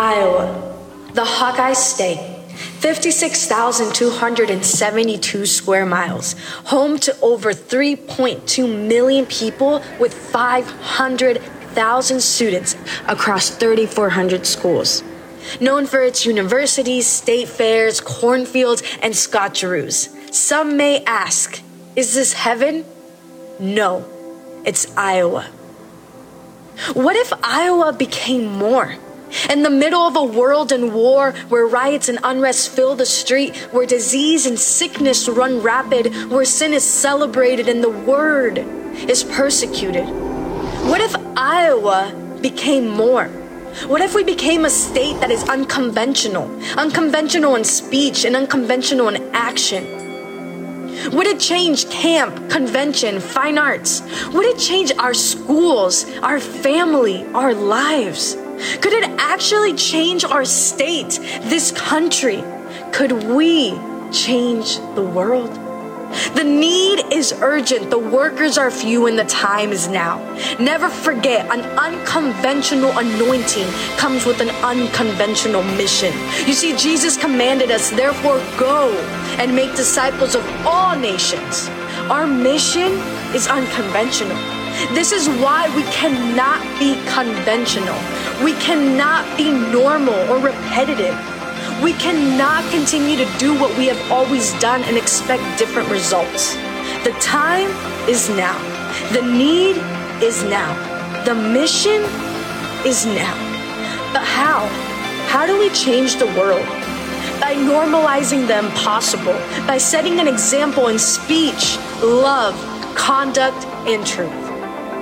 Iowa, the Hawkeye State. 56,272 square miles, home to over 3.2 million people with 500,000 students across 3,400 schools. Known for its universities, state fairs, cornfields, and scotcheroos. Some may ask, is this heaven? No, it's Iowa. What if Iowa became more? In the middle of a world in war, where riots and unrest fill the street, where disease and sickness run rapid, where sin is celebrated and the word is persecuted. What if Iowa became more? What if we became a state that is unconventional, unconventional in speech and unconventional in action? Would it change camp, convention, fine arts? Would it change our schools, our family, our lives? Could it actually change our state, this country? Could we change the world? The need is urgent, the workers are few, and the time is now. Never forget, an unconventional anointing comes with an unconventional mission. You see, Jesus commanded us, therefore, go and make disciples of all nations. Our mission is unconventional. This is why we cannot be conventional. We cannot be normal or repetitive. We cannot continue to do what we have always done and expect different results. The time is now. The need is now. The mission is now. But how? How do we change the world? By normalizing the impossible, by setting an example in speech, love, conduct, and truth,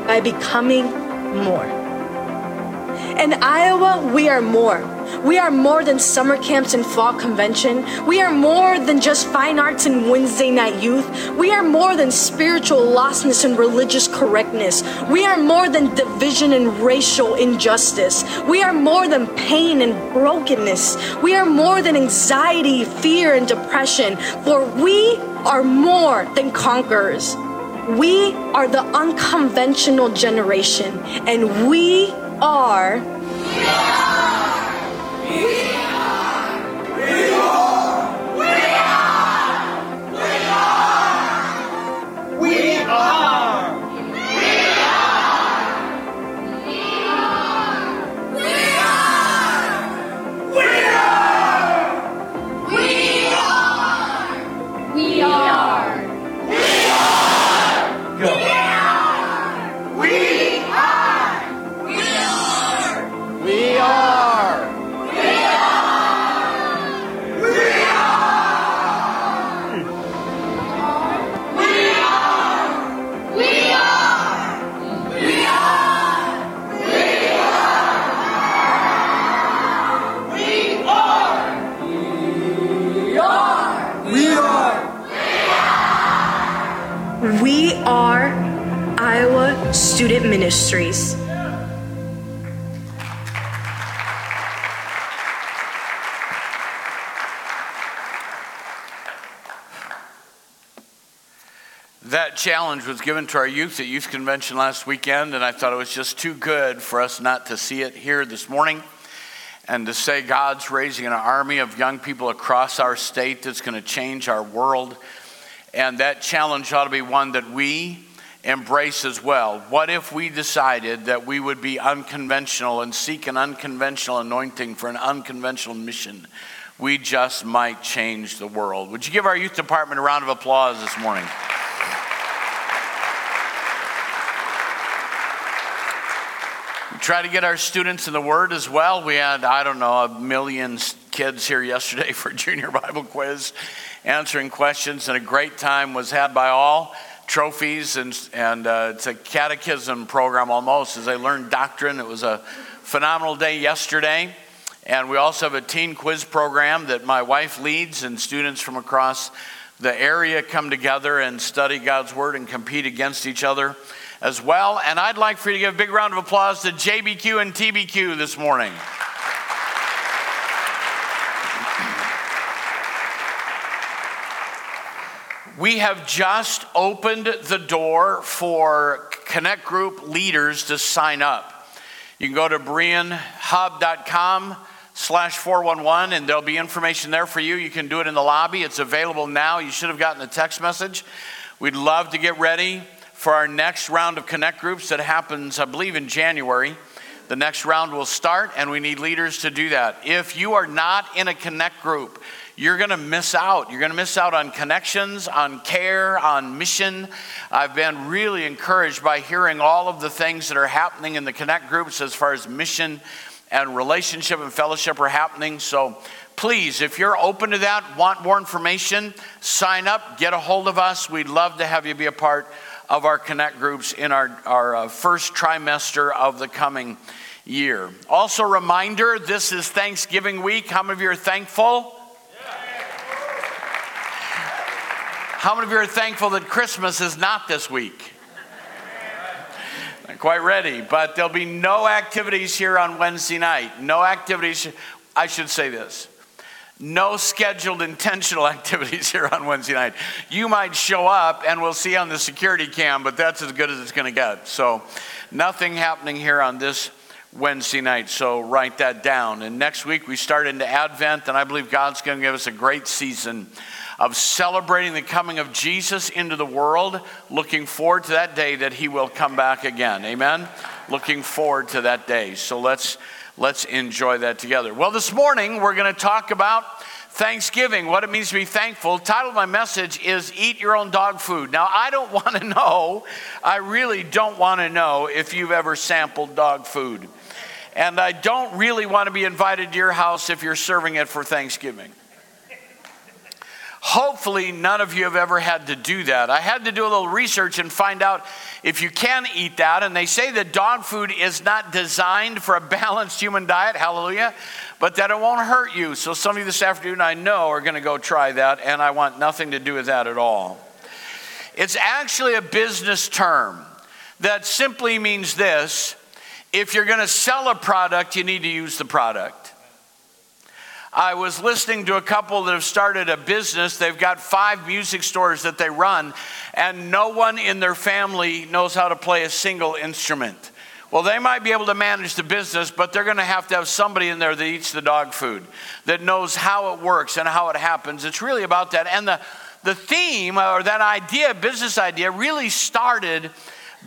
by becoming more. In Iowa, we are more. We are more than summer camps and fall convention. We are more than just fine arts and Wednesday night youth. We are more than spiritual lostness and religious correctness. We are more than division and racial injustice. We are more than pain and brokenness. We are more than anxiety, fear, and depression. For we are more than conquerors. We are the unconventional generation, and we are. Student Ministries. That challenge was given to our youth at Youth Convention last weekend, and I thought it was just too good for us not to see it here this morning and to say God's raising an army of young people across our state that's going to change our world. And that challenge ought to be one that we embrace as well. What if we decided that we would be unconventional and seek an unconventional anointing for an unconventional mission? We just might change the world. Would you give our youth department a round of applause this morning? We try to get our students in the Word as well. We had, I don't know, a million kids here yesterday for junior Bible quiz, answering questions, and a great time was had by all. Trophies, and, and uh, it's a catechism program almost as they learned doctrine. It was a phenomenal day yesterday. And we also have a teen quiz program that my wife leads, and students from across the area come together and study God's Word and compete against each other as well. And I'd like for you to give a big round of applause to JBQ and TBQ this morning. We have just opened the door for Connect Group leaders to sign up. You can go to brianhub.com slash 411 and there'll be information there for you. You can do it in the lobby. It's available now. You should have gotten a text message. We'd love to get ready for our next round of connect groups that happens, I believe, in January. The next round will start, and we need leaders to do that. If you are not in a connect group, you're going to miss out. You're going to miss out on connections, on care, on mission. I've been really encouraged by hearing all of the things that are happening in the connect groups as far as mission and relationship and fellowship are happening. So please, if you're open to that, want more information, sign up, get a hold of us. We'd love to have you be a part of our connect groups in our, our uh, first trimester of the coming year. Also, reminder this is Thanksgiving week. How many of you are thankful? How many of you are thankful that Christmas is not this week? Not quite ready, but there'll be no activities here on Wednesday night. No activities. I should say this no scheduled intentional activities here on Wednesday night. You might show up and we'll see on the security cam, but that's as good as it's going to get. So, nothing happening here on this Wednesday night. So, write that down. And next week we start into Advent, and I believe God's going to give us a great season of celebrating the coming of Jesus into the world. Looking forward to that day that he will come back again. Amen. Looking forward to that day. So, let's let's enjoy that together. Well, this morning we're going to talk about Thanksgiving, what it means to be thankful. The title of my message is Eat Your Own Dog Food. Now, I don't want to know, I really don't want to know if you've ever sampled dog food. And I don't really want to be invited to your house if you're serving it for Thanksgiving. Hopefully, none of you have ever had to do that. I had to do a little research and find out if you can eat that. And they say that dog food is not designed for a balanced human diet, hallelujah, but that it won't hurt you. So, some of you this afternoon I know are going to go try that, and I want nothing to do with that at all. It's actually a business term that simply means this if you're going to sell a product, you need to use the product. I was listening to a couple that have started a business. They've got five music stores that they run, and no one in their family knows how to play a single instrument. Well, they might be able to manage the business, but they're going to have to have somebody in there that eats the dog food, that knows how it works and how it happens. It's really about that. And the, the theme uh, or that idea, business idea, really started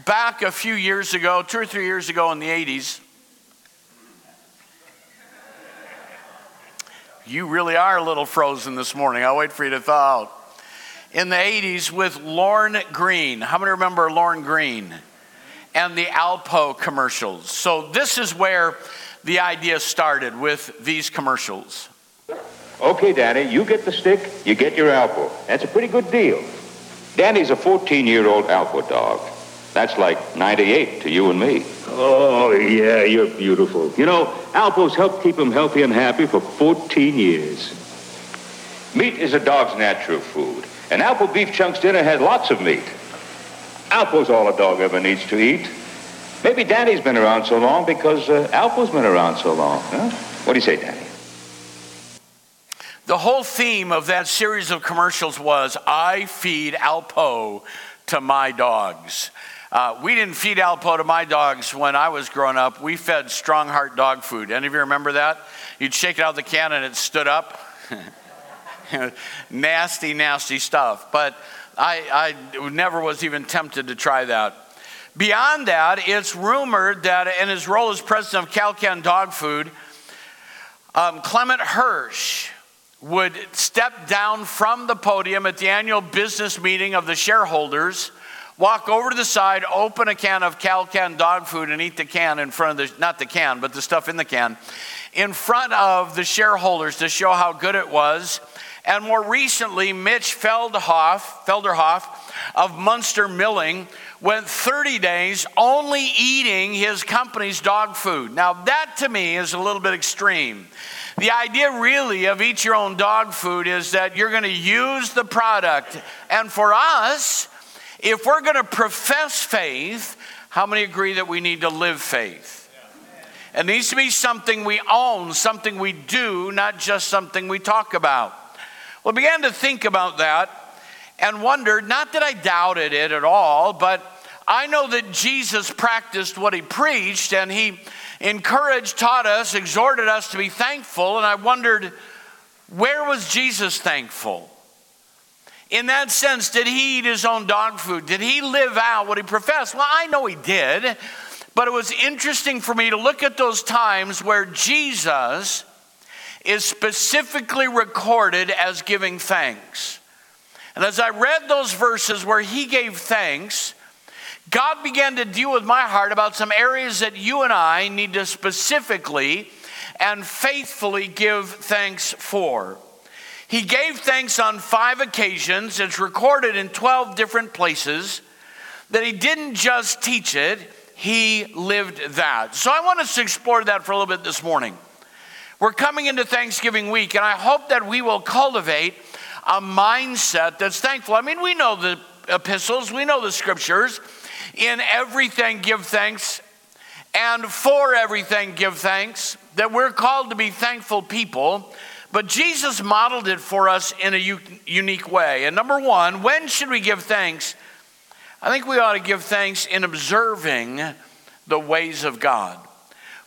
back a few years ago, two or three years ago in the 80s. You really are a little frozen this morning. I'll wait for you to thaw out. In the 80s with Lorne Greene. How many remember Lorne Greene? And the Alpo commercials. So, this is where the idea started with these commercials. Okay, Danny, you get the stick, you get your Alpo. That's a pretty good deal. Danny's a 14 year old Alpo dog. That's like 98 to you and me. Oh, yeah, you're beautiful. You know, Alpo's helped keep him healthy and happy for 14 years. Meat is a dog's natural food, and Alpo Beef Chunks dinner has lots of meat. Alpo's all a dog ever needs to eat. Maybe Danny's been around so long because uh, Alpo's been around so long. Huh? What do you say, Danny? The whole theme of that series of commercials was I feed Alpo to my dogs. Uh, we didn't feed Alpo to my dogs when I was growing up. We fed Strong Heart dog food. Any of you remember that? You'd shake it out of the can and it stood up. nasty, nasty stuff. But I, I never was even tempted to try that. Beyond that, it's rumored that in his role as president of Kal Kan Dog Food, um, Clement Hirsch would step down from the podium at the annual business meeting of the shareholders walk over to the side, open a can of Kal Kan dog food, and eat the can in front of the, not the can, but the stuff in the can, in front of the shareholders to show how good it was. And more recently, Mitch Feldhoff, Felderhoff of Muenster Milling went 30 days only eating his company's dog food. Now, that to me is a little bit extreme. The idea, really, of eat your own dog food is that you're going to use the product. And for us, if we're going to profess faith, how many agree that we need to live faith? It needs to be something we own, something we do, not just something we talk about. Well, I began to think about that and wondered, not that I doubted it at all, but I know that Jesus practiced what he preached, and he encouraged, taught us, exhorted us to be thankful, and I wondered, where was Jesus thankful? In that sense, did he eat his own dog food? Did he live out what he professed? Well, I know he did, but it was interesting for me to look at those times where Jesus is specifically recorded as giving thanks. And as I read those verses where he gave thanks, God began to deal with my heart about some areas that you and I need to specifically and faithfully give thanks for. He gave thanks on five occasions. It's recorded in 12 different places that he didn't just teach it, he lived that. So I want us to explore that for a little bit this morning. We're coming into Thanksgiving week, and I hope that we will cultivate a mindset that's thankful. I mean, we know the epistles, we know the scriptures. In everything, give thanks, and for everything, give thanks. That we're called to be thankful people. But Jesus modeled it for us in a u- unique way. And number one, when should we give thanks? I think we ought to give thanks in observing the ways of God.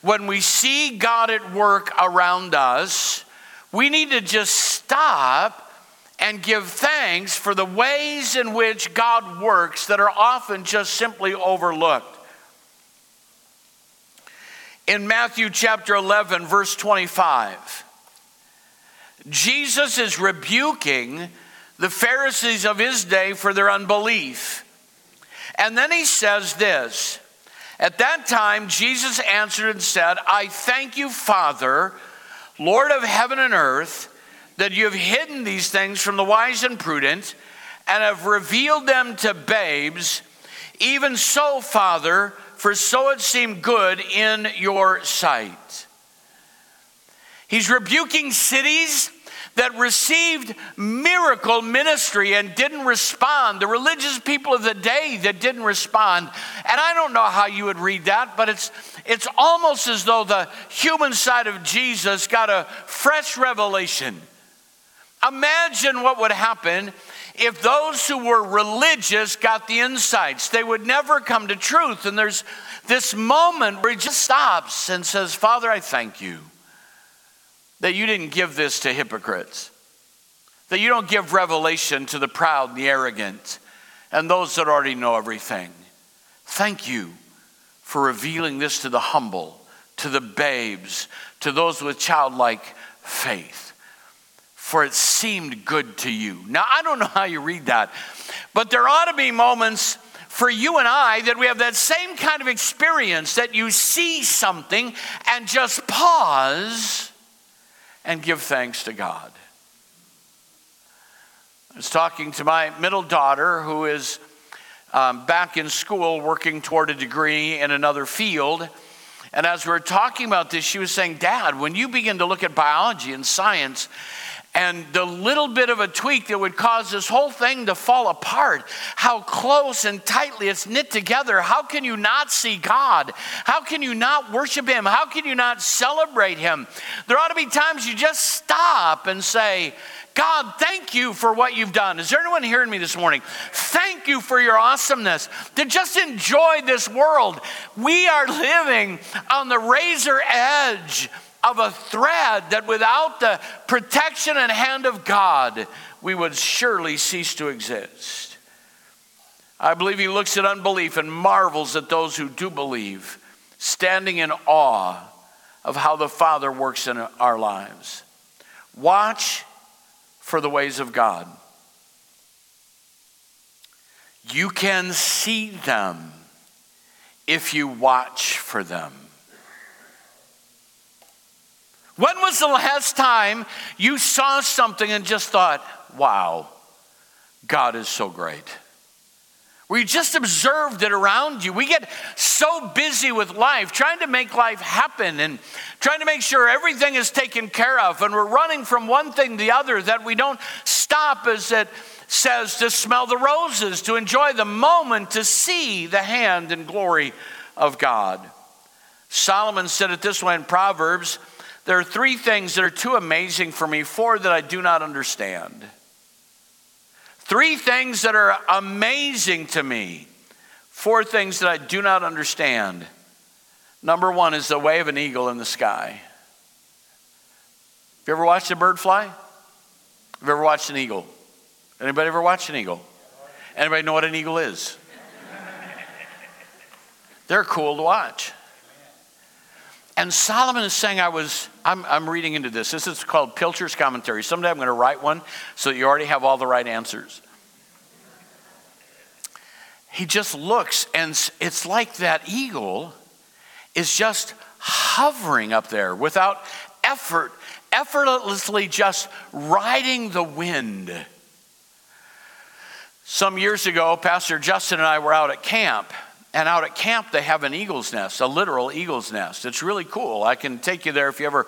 When we see God at work around us, we need to just stop and give thanks for the ways in which God works that are often just simply overlooked. In Matthew chapter 11, verse 25, Jesus is rebuking the Pharisees of his day for their unbelief. And then he says this At that time, Jesus answered and said, I thank you, Father, Lord of heaven and earth, that you have hidden these things from the wise and prudent and have revealed them to babes. Even so, Father, for so it seemed good in your sight. He's rebuking cities that received miracle ministry and didn't respond, the religious people of the day that didn't respond. And I don't know how you would read that, but it's, it's almost as though the human side of Jesus got a fresh revelation. Imagine what would happen if those who were religious got the insights. They would never come to truth. And there's this moment where he just stops and says, Father, I thank you that you didn't give this to hypocrites, that you don't give revelation to the proud and the arrogant and those that already know everything. Thank you for revealing this to the humble, to the babes, to those with childlike faith. For it seemed good to you. Now, I don't know how you read that, but there ought to be moments for you and I that we have that same kind of experience that you see something and just pause and give thanks to God. I was talking to my middle daughter who is um, back in school working toward a degree in another field. And as we were talking about this, she was saying, Dad, when you begin to look at biology and science, and the little bit of a tweak that would cause this whole thing to fall apart. How close and tightly it's knit together. How can you not see God? How can you not worship Him? How can you not celebrate Him? There ought to be times you just stop and say, God, thank you for what you've done. Is there anyone hearing me this morning? Thank you for your awesomeness. To just enjoy this world. We are living on the razor edge of a thread that without the protection and hand of God, we would surely cease to exist. I believe he looks at unbelief and marvels at those who do believe, standing in awe of how the Father works in our lives. Watch for the ways of God. You can see them if you watch for them. When was the last time you saw something and just thought, wow, God is so great? You just observed it around you. We get so busy with life, trying to make life happen and trying to make sure everything is taken care of, and we're running from one thing to the other that we don't stop, as it says, to smell the roses, to enjoy the moment, to see the hand and glory of God. Solomon said it this way in Proverbs there are three things that are too amazing for me, four that I do not understand. Three things that are amazing to me, four things that I do not understand. Number one is the way of an eagle in the sky. Have you ever watched a bird fly? Have you ever watched an eagle? Anybody ever watched an eagle? Anybody know what an eagle is? They're cool to watch. And Solomon is saying, I was, I'm, I'm reading into this. This is called Pilcher's Commentary. Someday I'm going to write one so you already have all the right answers. He just looks, and it's like that eagle is just hovering up there without effort, effortlessly just riding the wind. Some years ago, Pastor Justin and I were out at camp and out at camp, they have an eagle's nest, a literal eagle's nest. It's really cool. I can take you there if you ever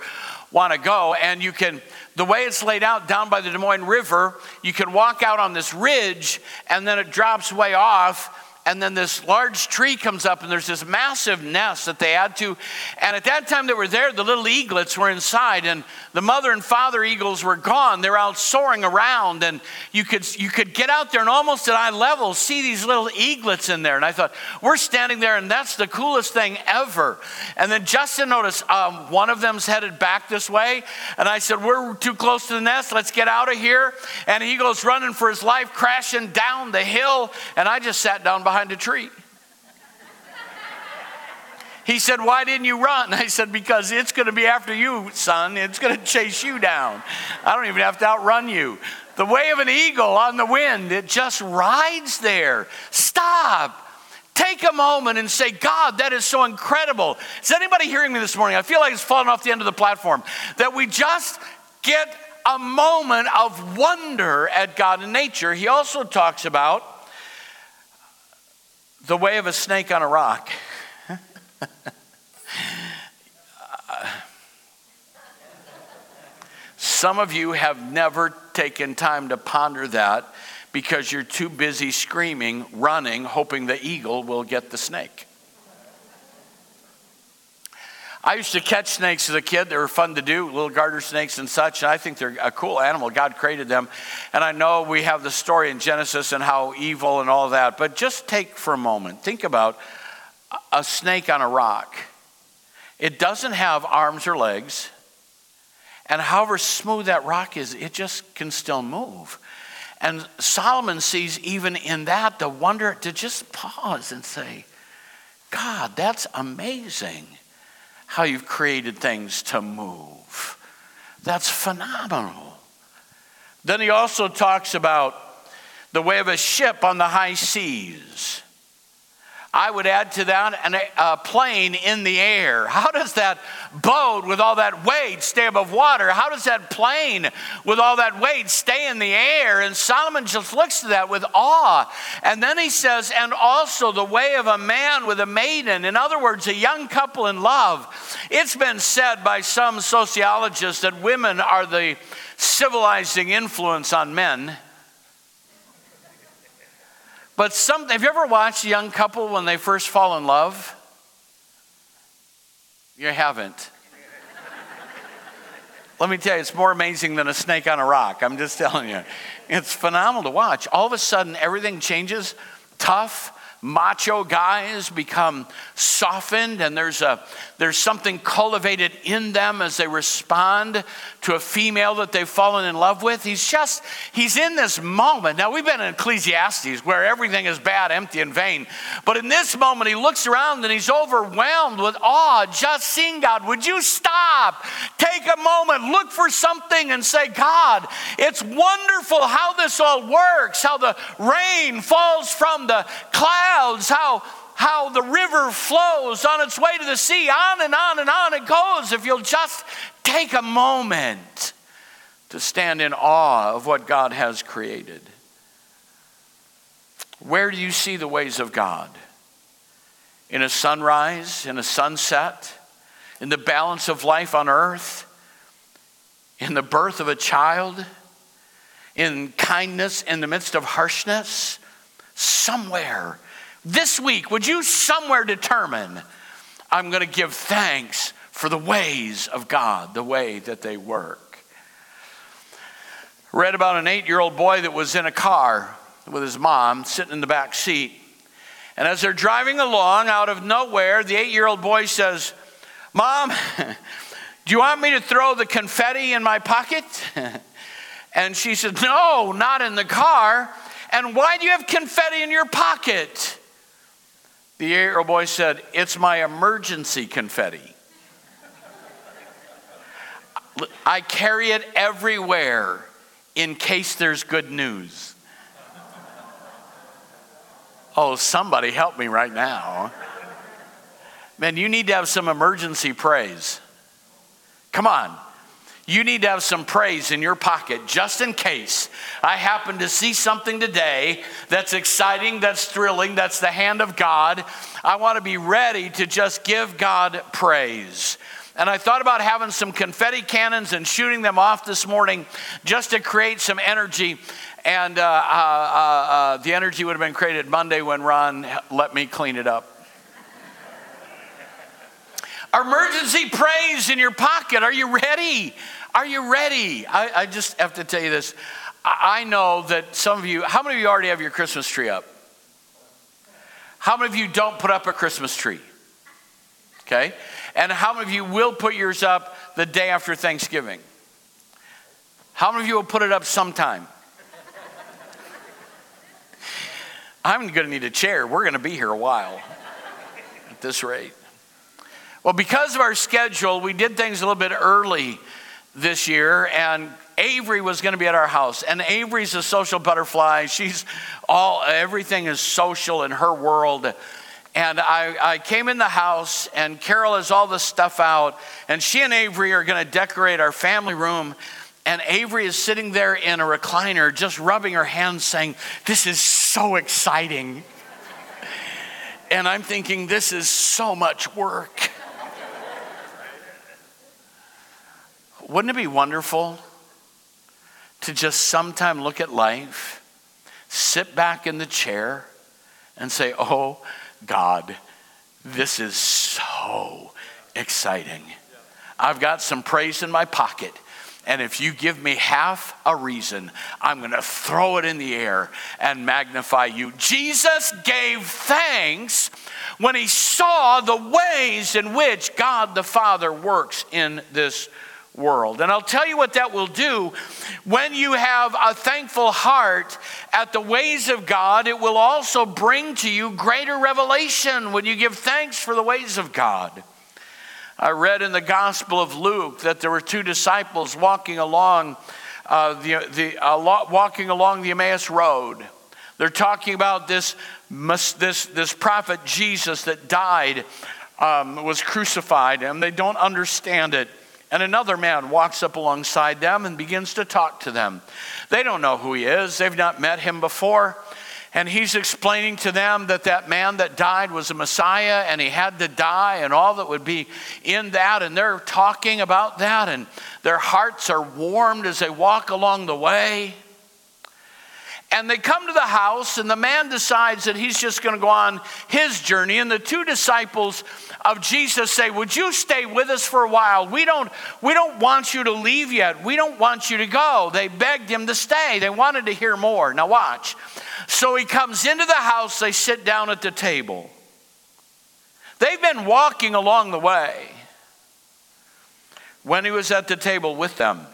want to go. And you can, the way it's laid out down by the Des Moines River, you can walk out on this ridge and then it drops way off and then this large tree comes up and there's this massive nest that they add to. And at that time they were there the little eaglets were inside and the mother and father eagles were gone. They're out soaring around and you could you could get out there and almost at eye level see these little eaglets in there. And i thought we're standing there and that's the coolest thing ever. And then justin noticed um, one of them's headed back this way. And i said we're too close to the nest. Let's get out of here. And he goes running for his life crashing down the hill. And i just sat down behind behind a tree. He said, Why didn't you run? I said, Because it's going to be after you, son. It's going to chase you down. I don't even have to outrun you. The way of an eagle on the wind, it just rides there. Stop. Take a moment and say, God, that is so incredible. Is anybody hearing me this morning? I feel like it's falling off the end of the platform. That we just get a moment of wonder at God and nature. He also talks about the way of a snake on a rock. Some of you have never taken time to ponder that because you're too busy screaming, running, hoping the eagle will get the snake. I used to catch snakes as a kid. They were fun to do, little garter snakes and such. And I think they're a cool animal. God created them. And I know we have the story in Genesis and how evil and all that. But just take for a moment, think about a snake on a rock. It doesn't have arms or legs. And however smooth that rock is, it just can still move. And Solomon sees even in that the wonder to just pause and say, God, that's amazing how you've created things to move. That's phenomenal. Then he also talks about the way of a ship on the high seas. I would add to that a plane in the air. How does that boat with all that weight stay above water? How does that plane with all that weight stay in the air? And Solomon just looks to that with awe. And then he says, and also the way of a man with a maiden. In other words, a young couple in love. It's been said by some sociologists that women are the civilizing influence on men. But some, have you ever watched a young couple when they first fall in love? You haven't. Let me tell you, it's more amazing than a snake on a rock. I'm just telling you. It's phenomenal to watch. All of a sudden, everything changes. Tough, macho guys become softened and there's a there's something cultivated in them as they respond to a female that they've fallen in love with. He's just he's in this moment. Now we've been in ecclesiastes where everything is bad empty and vain. But in this moment he looks around and he's overwhelmed with awe just seeing god. Would you stop? Take a moment look for something and say god it's wonderful how this all works how the rain falls from the clouds clouds, how, how the river flows on its way to the sea, on and on and on it goes. If you'll just take a moment to stand in awe of what God has created. Where do you see the ways of God? In a sunrise, in a sunset, in the balance of life on earth, in the birth of a child, in kindness in the midst of harshness, somewhere this week, would you somewhere determine, I'm going to give thanks for the ways of God, the way that they work? Read about an eight year old boy that was in a car with his mom sitting in the back seat. And as they're driving along out of nowhere, the eight year old boy says, Mom, do you want me to throw the confetti in my pocket? and she said, No, not in the car. And why do you have confetti in your pocket? The eight year old boy said, It's my emergency confetti. I carry it everywhere in case there's good news. Oh, somebody help me right now. Man, you need to have some emergency praise. Come on. You need to have some praise in your pocket just in case I happen to see something today that's exciting, that's thrilling, that's the hand of God. I want to be ready to just give God praise. And I thought about having some confetti cannons and shooting them off this morning just to create some energy. And uh, uh, uh, uh the energy would have been created Monday when Ron let me clean it up. Emergency praise in your pocket. Are you ready? Are you ready? I, I just have to tell you this. I, I know that some of you, how many of you already have your Christmas tree up? How many of you don't put up a Christmas tree? Okay? And how many of you will put yours up the day after Thanksgiving? How many of you will put it up sometime? I'm going to need a chair. We're going to be here a while at this rate. Well, because of our schedule, we did things a little bit early this year, and Avery was going to be at our house. And Avery's a social butterfly. She's all, everything is social in her world. And I, I came in the house, and Carol has all this stuff out, and she and Avery are going to decorate our family room. And Avery is sitting there in a recliner, just rubbing her hands, saying, This is so exciting. And I'm thinking, This is so much work. Wouldn't it be wonderful to just sometime look at life, sit back in the chair, and say, Oh, God, this is so exciting. I've got some praise in my pocket. And if you give me half a reason, I'm going to throw it in the air and magnify you. Jesus gave thanks when he saw the ways in which God the Father works in this world. And I'll tell you what that will do. When you have a thankful heart at the ways of God, it will also bring to you greater revelation when you give thanks for the ways of God. I read in the Gospel of Luke that there were two disciples walking along uh, the, the uh, walking along the Emmaus Road. They're talking about this, this, this prophet Jesus that died, um, was crucified, and they don't understand it. And another man walks up alongside them and begins to talk to them. They don't know who he is, they've not met him before. And he's explaining to them that that man that died was a Messiah and he had to die and all that would be in that. And they're talking about that and their hearts are warmed as they walk along the way. And they come to the house, and the man decides that he's just going to go on his journey. And the two disciples of Jesus say, Would you stay with us for a while? We don't, we don't want you to leave yet. We don't want you to go. They begged him to stay. They wanted to hear more. Now, watch. So he comes into the house, they sit down at the table. They've been walking along the way when he was at the table with them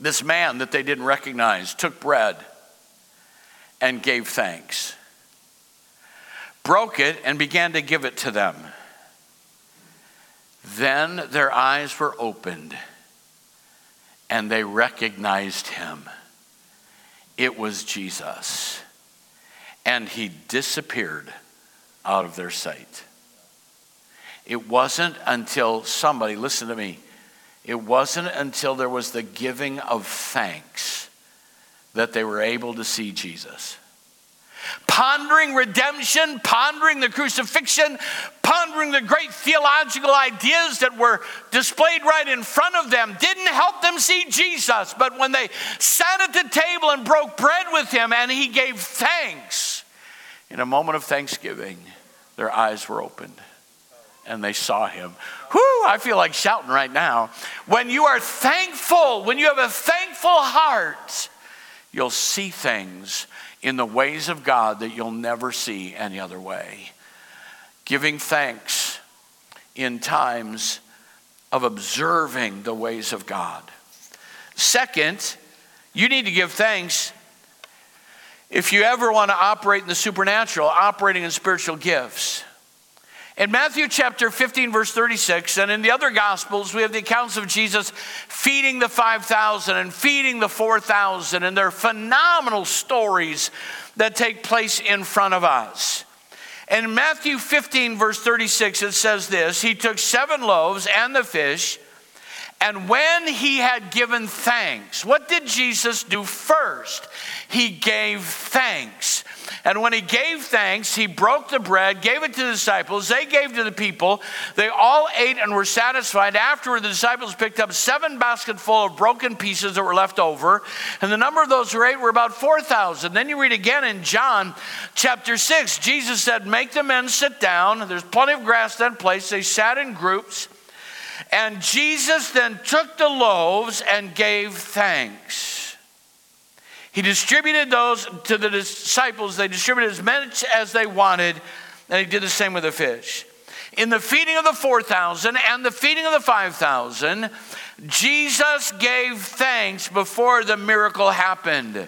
this man that they didn't recognize took bread and gave thanks, broke it, and began to give it to them. Then their eyes were opened and they recognized him. It was Jesus. And he disappeared out of their sight. It wasn't until somebody, listen to me, it wasn't until there was the giving of thanks that they were able to see Jesus. Pondering redemption, pondering the crucifixion, pondering the great theological ideas that were displayed right in front of them didn't help them see Jesus. But when they sat at the table and broke bread with him and he gave thanks, in a moment of thanksgiving, their eyes were opened and they saw him. Whoo, I feel like shouting right now. When you are thankful, when you have a thankful heart, you'll see things in the ways of God that you'll never see any other way. Giving thanks in times of observing the ways of God. Second, you need to give thanks if you ever want to operate in the supernatural, operating in spiritual gifts. In Matthew chapter 15, verse 36, and in the other gospels, we have the accounts of Jesus feeding the 5,000 and feeding the 4,000, and they're phenomenal stories that take place in front of us. In Matthew 15, verse 36, it says this He took seven loaves and the fish, and when he had given thanks, what did Jesus do first? He gave thanks. And when he gave thanks, he broke the bread, gave it to the disciples. They gave to the people. They all ate and were satisfied. Afterward, the disciples picked up seven baskets full of broken pieces that were left over. And the number of those who ate were about 4,000. Then you read again in John chapter 6, Jesus said, Make the men sit down. There's plenty of grass that place. They sat in groups. And Jesus then took the loaves and gave thanks. He distributed those to the disciples. They distributed as much as they wanted, and he did the same with the fish. In the feeding of the 4,000 and the feeding of the 5,000, Jesus gave thanks before the miracle happened.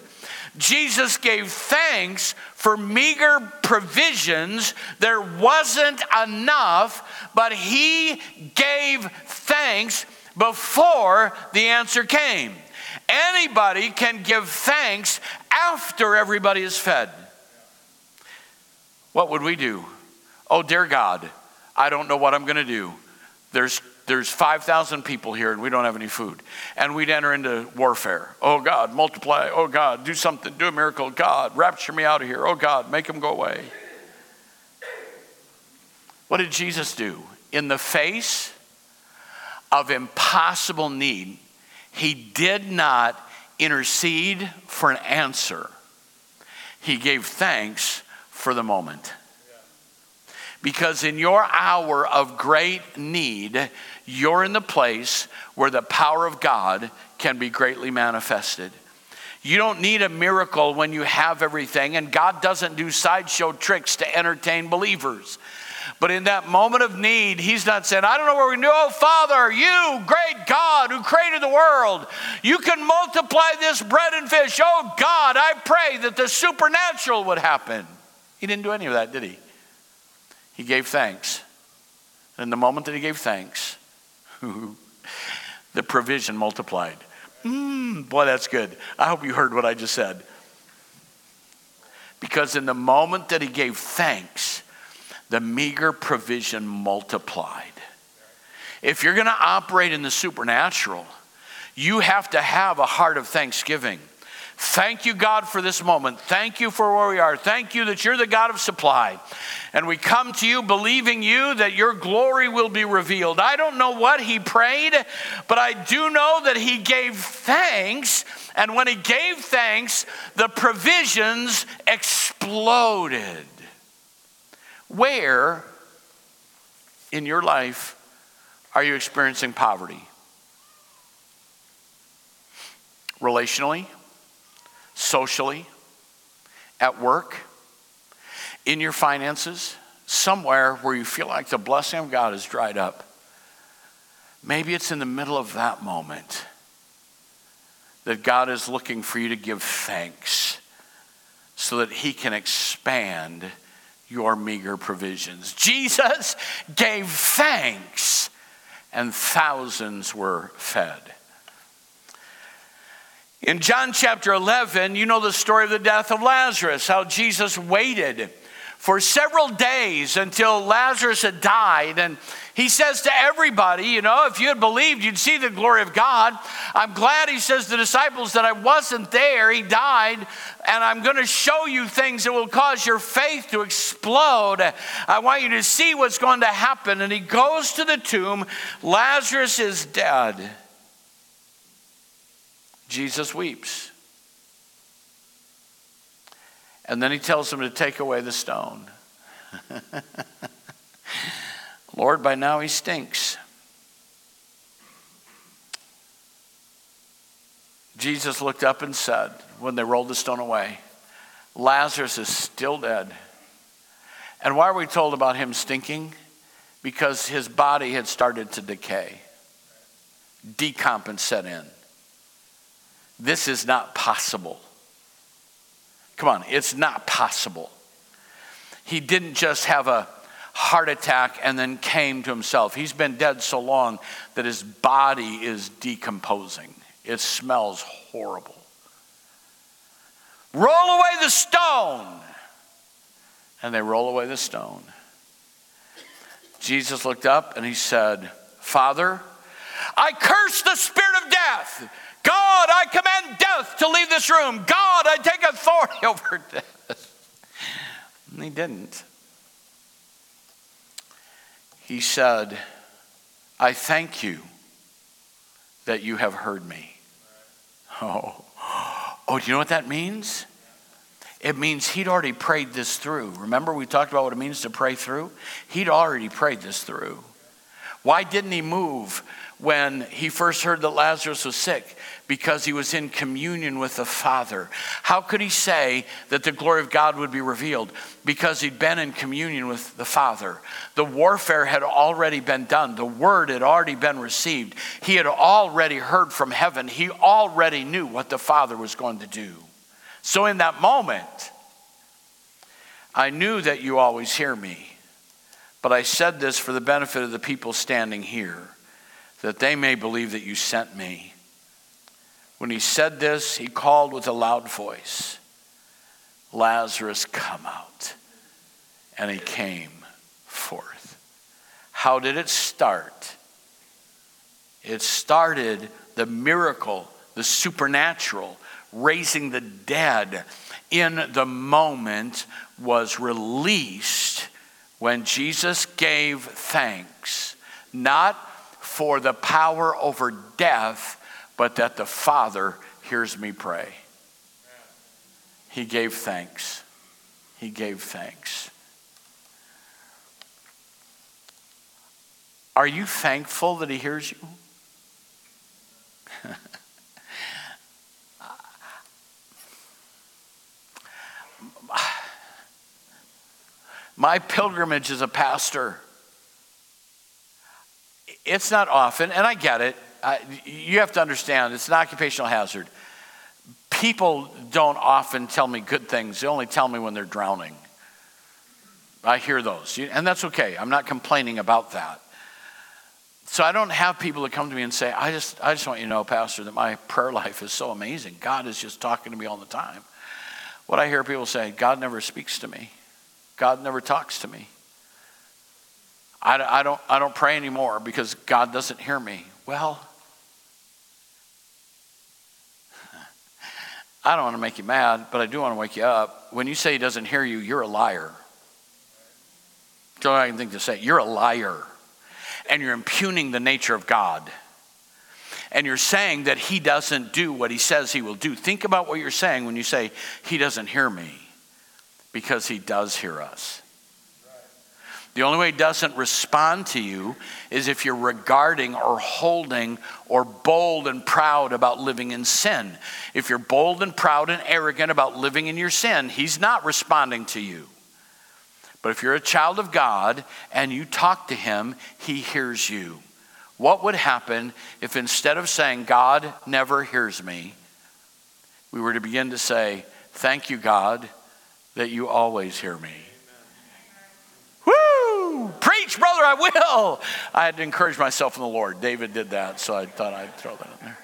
Jesus gave thanks for meager provisions. There wasn't enough, but he gave thanks before the answer came. Anybody can give thanks after everybody is fed. What would we do? Oh, dear God, I don't know what I'm going to do. There's there's 5,000 people here and we don't have any food. And we'd enter into warfare. Oh God, multiply. Oh God, do something. Do a miracle. God, rapture me out of here. Oh God, make them go away. What did Jesus do? In the face of impossible need, he did not intercede for an answer, he gave thanks for the moment. Because in your hour of great need, you're in the place where the power of God can be greatly manifested. You don't need a miracle when you have everything, and God doesn't do sideshow tricks to entertain believers. But in that moment of need, He's not saying, I don't know where we're going do. Oh, Father, you, great God who created the world, you can multiply this bread and fish. Oh, God, I pray that the supernatural would happen. He didn't do any of that, did He? He gave thanks. And in the moment that He gave thanks, the provision multiplied. Mm, boy, that's good. I hope you heard what I just said. Because in the moment that he gave thanks, the meager provision multiplied. If you're going to operate in the supernatural, you have to have a heart of thanksgiving. Thank you, God, for this moment. Thank you for where we are. Thank you that you're the God of supply. And we come to you believing you that your glory will be revealed. I don't know what he prayed, but I do know that he gave thanks. And when he gave thanks, the provisions exploded. Where in your life are you experiencing poverty? Relationally? socially, at work, in your finances, somewhere where you feel like the blessing of God has dried up. Maybe it's in the middle of that moment that God is looking for you to give thanks so that He can expand your meager provisions. Jesus gave thanks, and thousands were fed. In John chapter 11, you know the story of the death of Lazarus, how Jesus waited for several days until Lazarus had died. And he says to everybody, you know, if you had believed, you'd see the glory of God. I'm glad, he says to the disciples, that I wasn't there. He died, and I'm going to show you things that will cause your faith to explode. I want you to see what's going to happen. And he goes to the tomb. Lazarus is dead. Jesus weeps. And then he tells him to take away the stone. Lord, by now he stinks. Jesus looked up and said, when they rolled the stone away, Lazarus is still dead. And why are we told about him stinking? Because his body had started to decay, decompensate set in. This is not possible. Come on, it's not possible. He didn't just have a heart attack and then came to himself. He's been dead so long that his body is decomposing. It smells horrible. Roll away the stone. And they roll away the stone. Jesus looked up and he said, Father, I curse the spirit of death. God, I command death to leave this room. God, I take authority over death. And he didn't. He said, I thank you that you have heard me. Oh, oh, do you know what that means? It means he'd already prayed this through. Remember, we talked about what it means to pray through? He'd already prayed this through. Why didn't he move when he first heard that Lazarus was sick? Because he was in communion with the Father. How could he say that the glory of God would be revealed? Because he'd been in communion with the Father. The warfare had already been done, the word had already been received. He had already heard from heaven, he already knew what the Father was going to do. So in that moment, I knew that you always hear me. But I said this for the benefit of the people standing here, that they may believe that you sent me. When he said this, he called with a loud voice, Lazarus, come out. And he came forth. How did it start? It started the miracle, the supernatural, raising the dead in the moment was released when Jesus gave thanks, not for the power over death, but that the Father hears me pray. He gave thanks. He gave thanks. Are you thankful that He hears you? My pilgrimage as a pastor, it's not often, and I get it. I, you have to understand, it's an occupational hazard. People don't often tell me good things, they only tell me when they're drowning. I hear those, and that's okay. I'm not complaining about that. So I don't have people that come to me and say, I just, I just want you to know, Pastor, that my prayer life is so amazing. God is just talking to me all the time. What I hear people say, God never speaks to me. God never talks to me. I, I, don't, I don't pray anymore because God doesn't hear me. Well, I don't want to make you mad, but I do want to wake you up. When you say he doesn't hear you, you're a liar. That's all I can think to say. You're a liar. And you're impugning the nature of God. And you're saying that he doesn't do what he says he will do. Think about what you're saying when you say, he doesn't hear me because he does hear us. The only way he doesn't respond to you is if you're regarding or holding or bold and proud about living in sin. If you're bold and proud and arrogant about living in your sin, he's not responding to you. But if you're a child of God and you talk to him, he hears you. What would happen if instead of saying, God never hears me, we were to begin to say, Thank you, God that you always hear me. Preach, brother, I will. I had to encourage myself in the Lord. David did that, so I thought I'd throw that in there.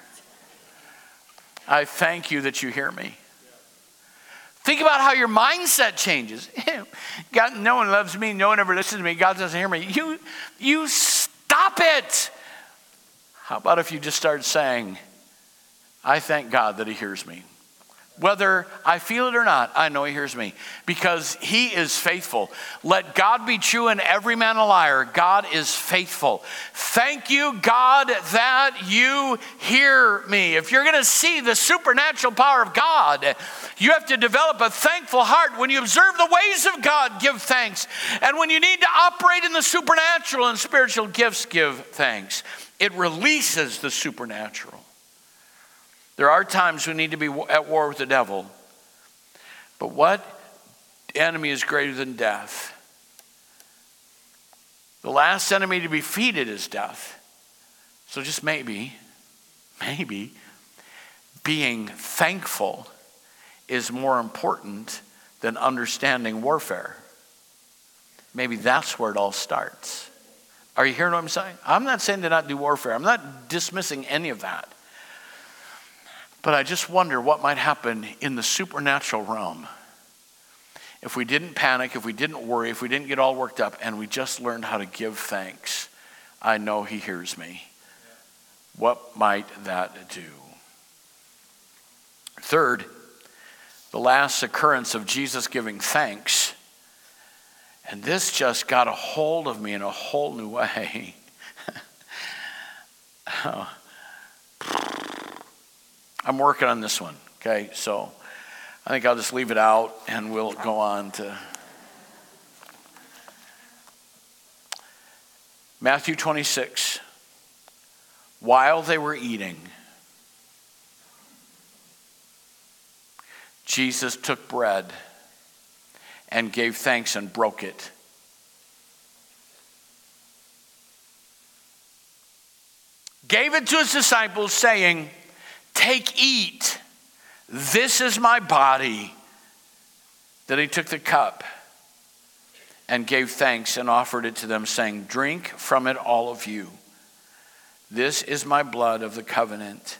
I thank you that you hear me. Think about how your mindset changes. God, no one loves me. No one ever listens to me. God doesn't hear me. You, you stop it. How about if you just start saying, I thank God that He hears me. Whether I feel it or not, I know He hears me because He is faithful. Let God be true and every man a liar. God is faithful. Thank you, God, that you hear me. If you're going to see the supernatural power of God, you have to develop a thankful heart. When you observe the ways of God, give thanks. And when you need to operate in the supernatural and spiritual gifts, give thanks. It releases the supernatural. There are times we need to be at war with the devil. But what enemy is greater than death? The last enemy to be defeated is death. So just maybe, maybe, being thankful is more important than understanding warfare. Maybe that's where it all starts. Are you hearing what I'm saying? I'm not saying to not do warfare, I'm not dismissing any of that. But I just wonder what might happen in the supernatural realm if we didn't panic, if we didn't worry, if we didn't get all worked up, and we just learned how to give thanks. I know He hears me. What might that do? Third, the last occurrence of Jesus giving thanks. And this just got a hold of me in a whole new way. Oh. I'm working on this one, okay? So I think I'll just leave it out and we'll go on to Matthew 26. While they were eating, Jesus took bread and gave thanks and broke it. Gave it to his disciples, saying, Take, eat. This is my body. Then he took the cup and gave thanks and offered it to them, saying, Drink from it, all of you. This is my blood of the covenant,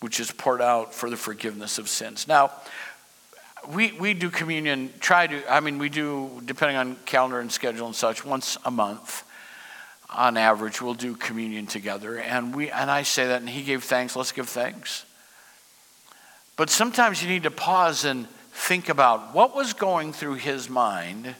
which is poured out for the forgiveness of sins. Now, we, we do communion, try to, I mean, we do, depending on calendar and schedule and such, once a month on average, we'll do communion together. And, we, and I say that, and he gave thanks, let's give thanks. But sometimes you need to pause and think about what was going through his mind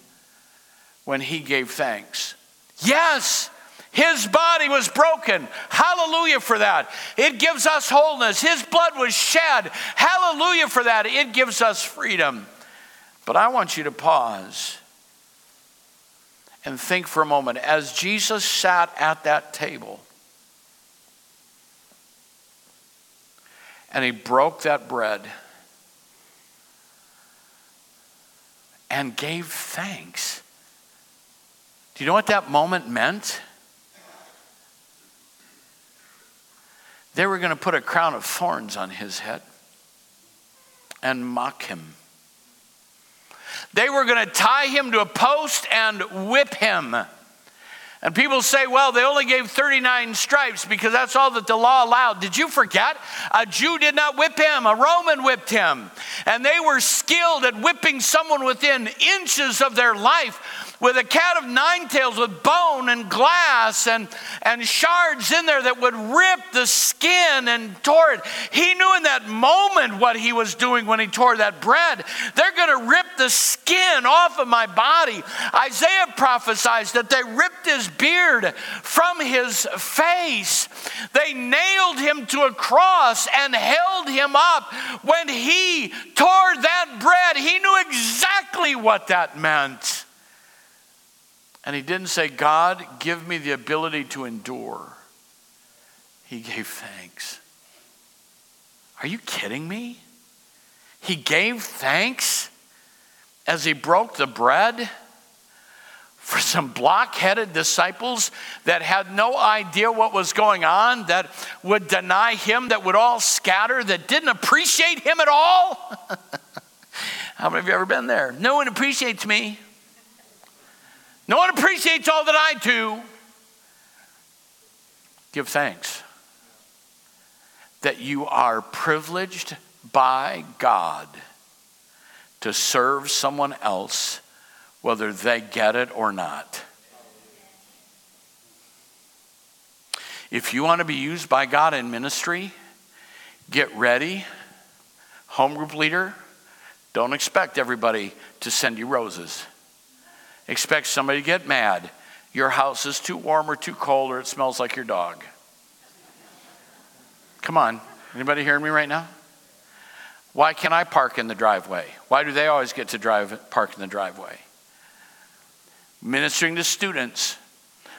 when he gave thanks. Yes, his body was broken. Hallelujah for that. It gives us wholeness. His blood was shed. Hallelujah for that. It gives us freedom. But I want you to pause and think for a moment as Jesus sat at that table and he broke that bread and gave thanks. Do you know what that moment meant? They were going to put a crown of thorns on his head and mock him. They were going to tie him to a post and whip him. And people say, well, they only gave 39 stripes because that's all that the law allowed. Did you forget? A Jew did not whip him, a Roman whipped him. And they were skilled at whipping someone within inches of their life with a cat of nine tails with bone and glass and, and shards in there that would rip the skin and tore it. He knew in that moment what he was doing when he tore that bread. They're going to rip the skin off of my body. Isaiah prophesies that they ripped his beard from his face. They nailed him to a cross and held him up. When he tore that bread, he knew exactly what that meant. And he didn't say, God, give me the ability to endure. He gave thanks. Are you kidding me? He gave thanks as he broke the bread for some blockheaded disciples that had no idea what was going on, that would deny him, that would all scatter, that didn't appreciate him at all. How many of you ever been there? No one appreciates me. No one appreciates all that I do. Give thanks that you are privileged by God to serve someone else, whether they get it or not. If you want to be used by God in ministry, get ready. Home group leader, don't expect everybody to send you roses. Expect somebody to get mad. Your house is too warm or too cold or it smells like your dog. Come on. Anybody hearing me right now? Why can't I park in the driveway? Why do they always get to drive park in the driveway? Ministering to students.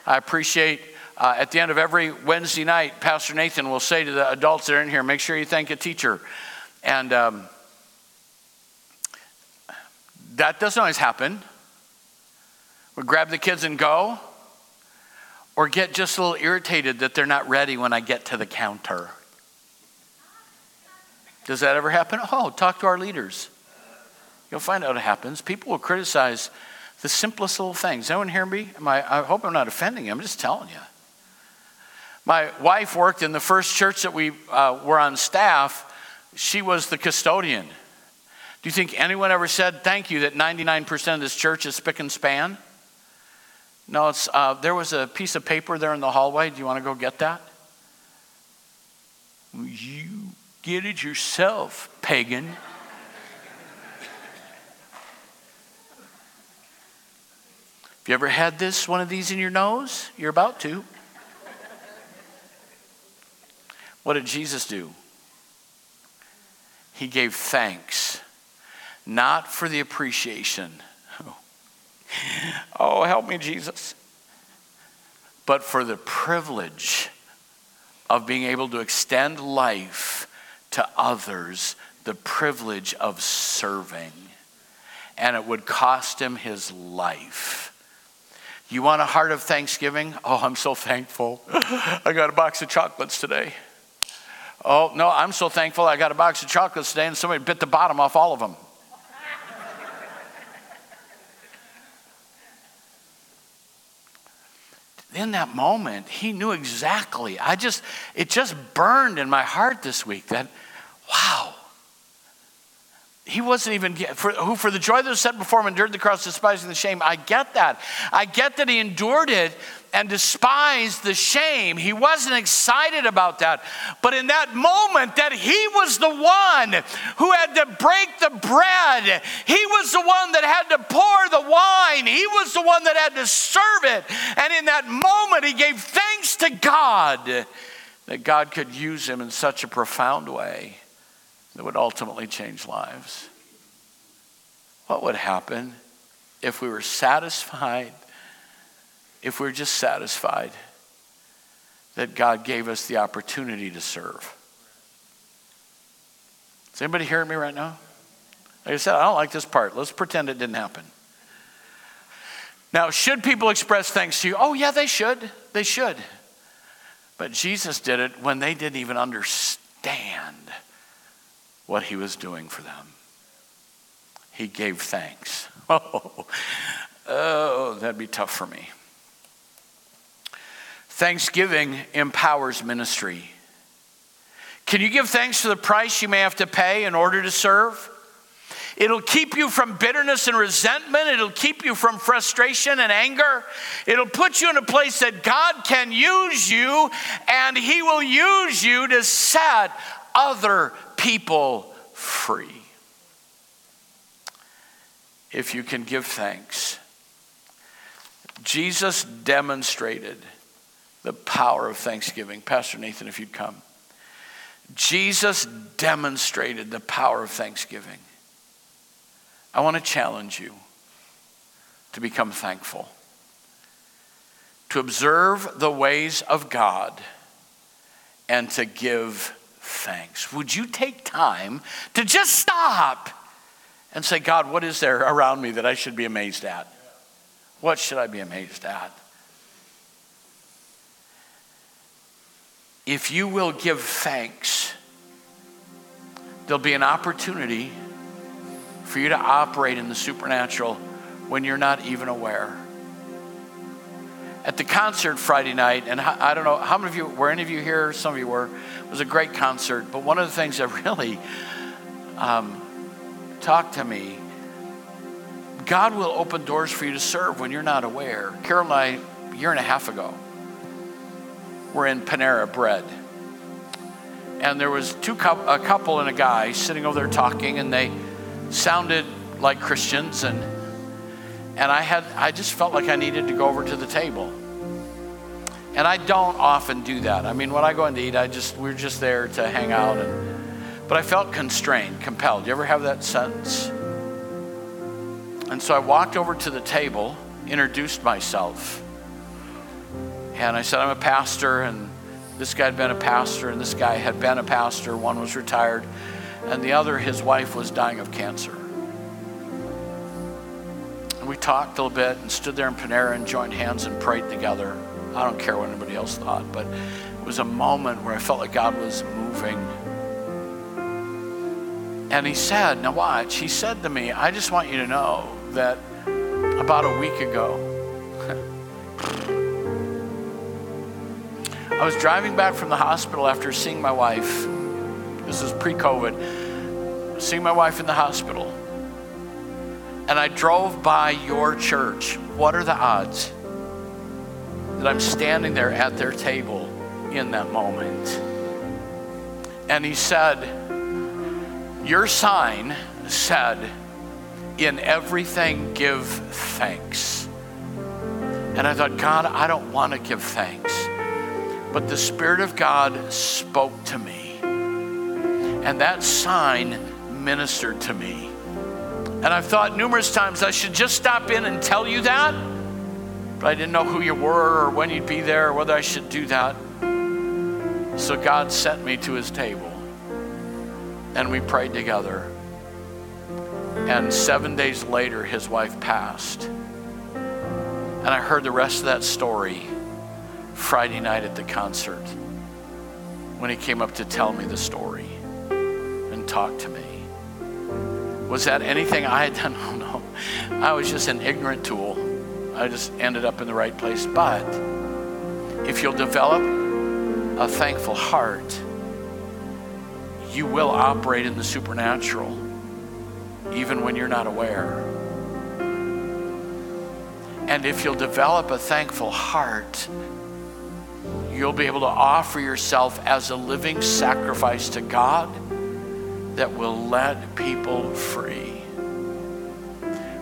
I appreciate uh, at the end of every Wednesday night, Pastor Nathan will say to the adults that are in here, make sure you thank a teacher. And um, that doesn't always happen. We grab the kids and go, or get just a little irritated that they're not ready when I get to the counter. Does that ever happen? Oh, talk to our leaders. You'll find out it happens. People will criticize the simplest little things. Anyone hear me? I, I hope I'm not offending you. I'm just telling you. My wife worked in the first church that we uh, were on staff. She was the custodian. Do you think anyone ever said, Thank you, that 99% of this church is spick and span? No, it's, uh, there was a piece of paper there in the hallway. Do you want to go get that? You get it yourself, pagan. Have you ever had this, one of these in your nose? You're about to. What did Jesus do? He gave thanks, not for the appreciation. Oh, help me, Jesus. But for the privilege of being able to extend life to others, the privilege of serving. And it would cost him his life. You want a heart of thanksgiving? Oh, I'm so thankful. I got a box of chocolates today. Oh, no, I'm so thankful I got a box of chocolates today and somebody bit the bottom off all of them. In that moment, he knew exactly. I just, it just burned in my heart this week that, wow, he wasn't even for, who for the joy that was set before him endured the cross despising the shame. I get that. I get that he endured it and despised the shame. He wasn't excited about that. But in that moment that he was the one who had to break the bread he was the one that had to pour the wine. He was the one that had to serve it. And in that moment he gave thanks to god that god could use him in such a profound way that would ultimately change lives. What would happen if we were satisfied, if we're just satisfied that God gave us the opportunity to serve? Is anybody hearing me right now? Like I said, I don't like this part. Let's pretend it didn't happen. Now, should people express thanks to you? Oh, yeah, they should. They should. But Jesus did it when they didn't even understand what he was doing for them. He gave thanks. Oh, oh that'd be tough for me. Thanksgiving empowers ministry. Can you give thanks for the price you may have to pay in order to serve? It'll keep you from bitterness and resentment. It'll keep you from frustration and anger. It'll put you in a place that God can use you and He will use you to set other people free. If you can give thanks. Jesus demonstrated the power of thanksgiving. Pastor Nathan, if you'd come. Jesus demonstrated the power of thanksgiving. I want to challenge you to become thankful, to observe the ways of God, and to give thanks. Would you take time to just stop and say, God, what is there around me that I should be amazed at? What should I be amazed at? If you will give thanks, there'll be an opportunity for you to operate in the supernatural when you're not even aware at the concert Friday night, and I don't know how many of you were any of you here? Some of you were. It was a great concert, but one of the things that really um, talked to me, God will open doors for you to serve when you're not aware. Carol and I, a year and a half ago, were in Panera Bread, and there was two a couple and a guy sitting over there talking, and they sounded like Christians and and I had I just felt like I needed to go over to the table. And I don't often do that. I mean, when I go in to eat, I just we're just there to hang out and but I felt constrained, compelled. You ever have that sense? And so I walked over to the table, introduced myself. And I said, I'm a pastor, and this guy had been a pastor, and this guy had been a pastor. One was retired, and the other, his wife, was dying of cancer. And we talked a little bit and stood there in Panera and joined hands and prayed together. I don't care what anybody else thought, but it was a moment where I felt like God was moving. And he said, Now watch, he said to me, I just want you to know that about a week ago, I was driving back from the hospital after seeing my wife. This is pre COVID. Seeing my wife in the hospital. And I drove by your church. What are the odds that I'm standing there at their table in that moment? And he said, Your sign said, In everything give thanks. And I thought, God, I don't want to give thanks. But the Spirit of God spoke to me. And that sign ministered to me. And I've thought numerous times I should just stop in and tell you that. But I didn't know who you were or when you'd be there or whether I should do that. So God sent me to his table. And we prayed together. And seven days later, his wife passed. And I heard the rest of that story Friday night at the concert when he came up to tell me the story and talk to me. Was that anything I had done? Oh no. I was just an ignorant tool. I just ended up in the right place. But if you'll develop a thankful heart, you will operate in the supernatural even when you're not aware. And if you'll develop a thankful heart, you'll be able to offer yourself as a living sacrifice to God that will let people free.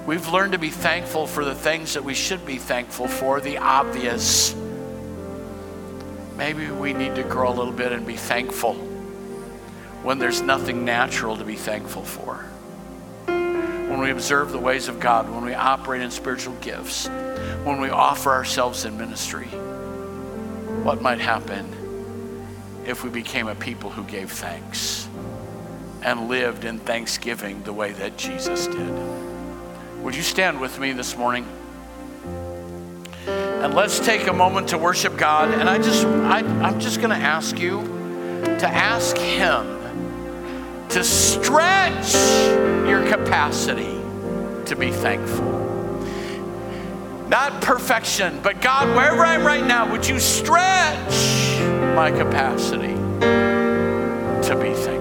We've learned to be thankful for the things that we should be thankful for, the obvious. Maybe we need to grow a little bit and be thankful when there's nothing natural to be thankful for. When we observe the ways of God, when we operate in spiritual gifts, when we offer ourselves in ministry, what might happen if we became a people who gave thanks? and lived in thanksgiving the way that Jesus did. Would you stand with me this morning? And let's take a moment to worship God. And I just, I, I'm just going to ask you to ask Him to stretch your capacity to be thankful. Not perfection, but God, wherever I am right now, would you stretch my capacity to be thankful?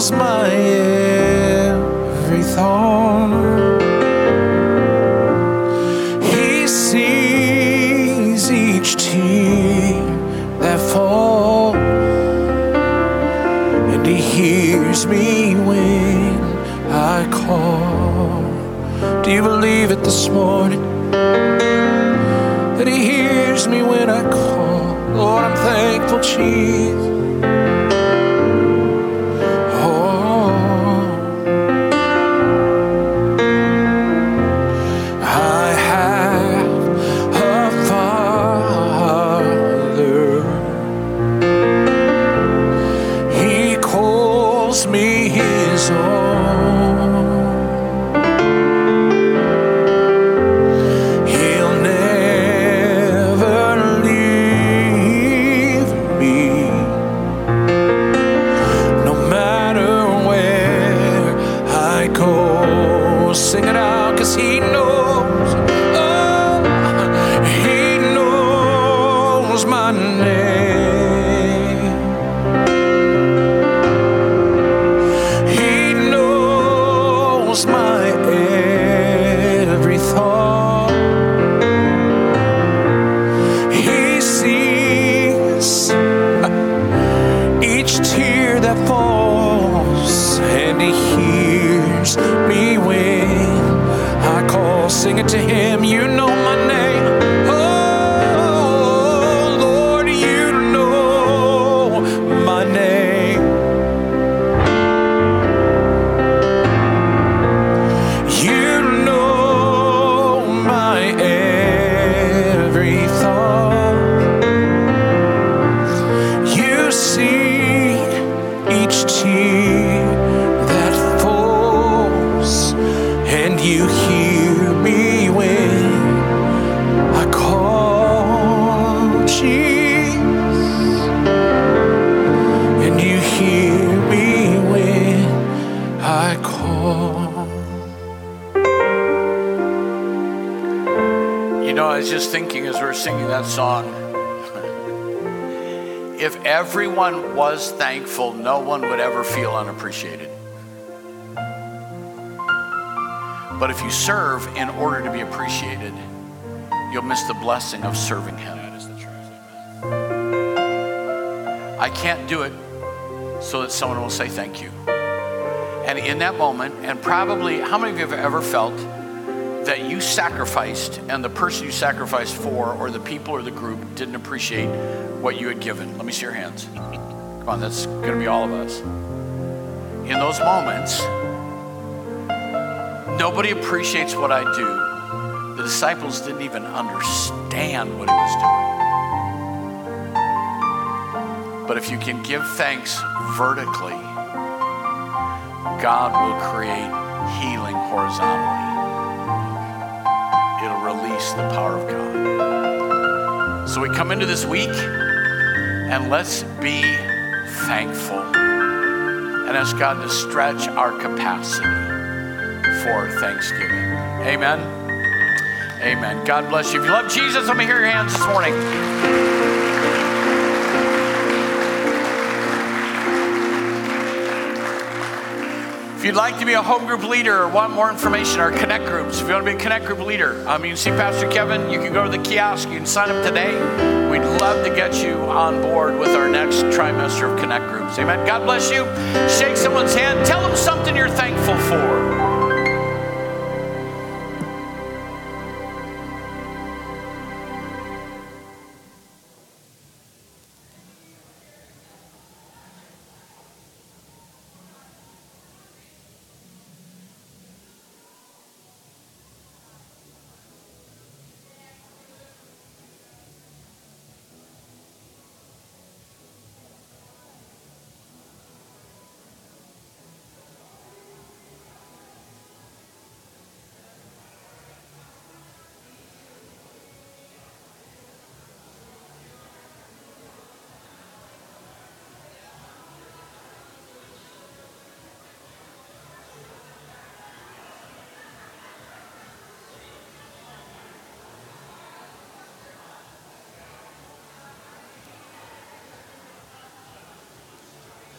somos mais. Everyone was thankful, no one would ever feel unappreciated. But if you serve in order to be appreciated, you'll miss the blessing of serving Him. I can't do it so that someone will say thank you. And in that moment, and probably, how many of you have ever felt that you sacrificed and the person you sacrificed for or the people or the group didn't appreciate what you had given. Let me see your hands. Come on, that's going to be all of us. In those moments, nobody appreciates what I do. The disciples didn't even understand what he was doing. But if you can give thanks vertically, God will create healing horizontally it'll release the power of God. So we come into this week and let's be thankful and ask God to stretch our capacity for Thanksgiving. Amen. Amen. God bless you. If you love Jesus, let me hear your hands this morning. If you'd like to be a home group leader or want more information, our connect groups, if you want to be a connect group leader, um, you can see Pastor Kevin. You can go to the kiosk. You can sign up today. We'd love to get you on board with our next trimester of connect groups. Amen. God bless you. Shake someone's hand. Tell them something you're thankful for.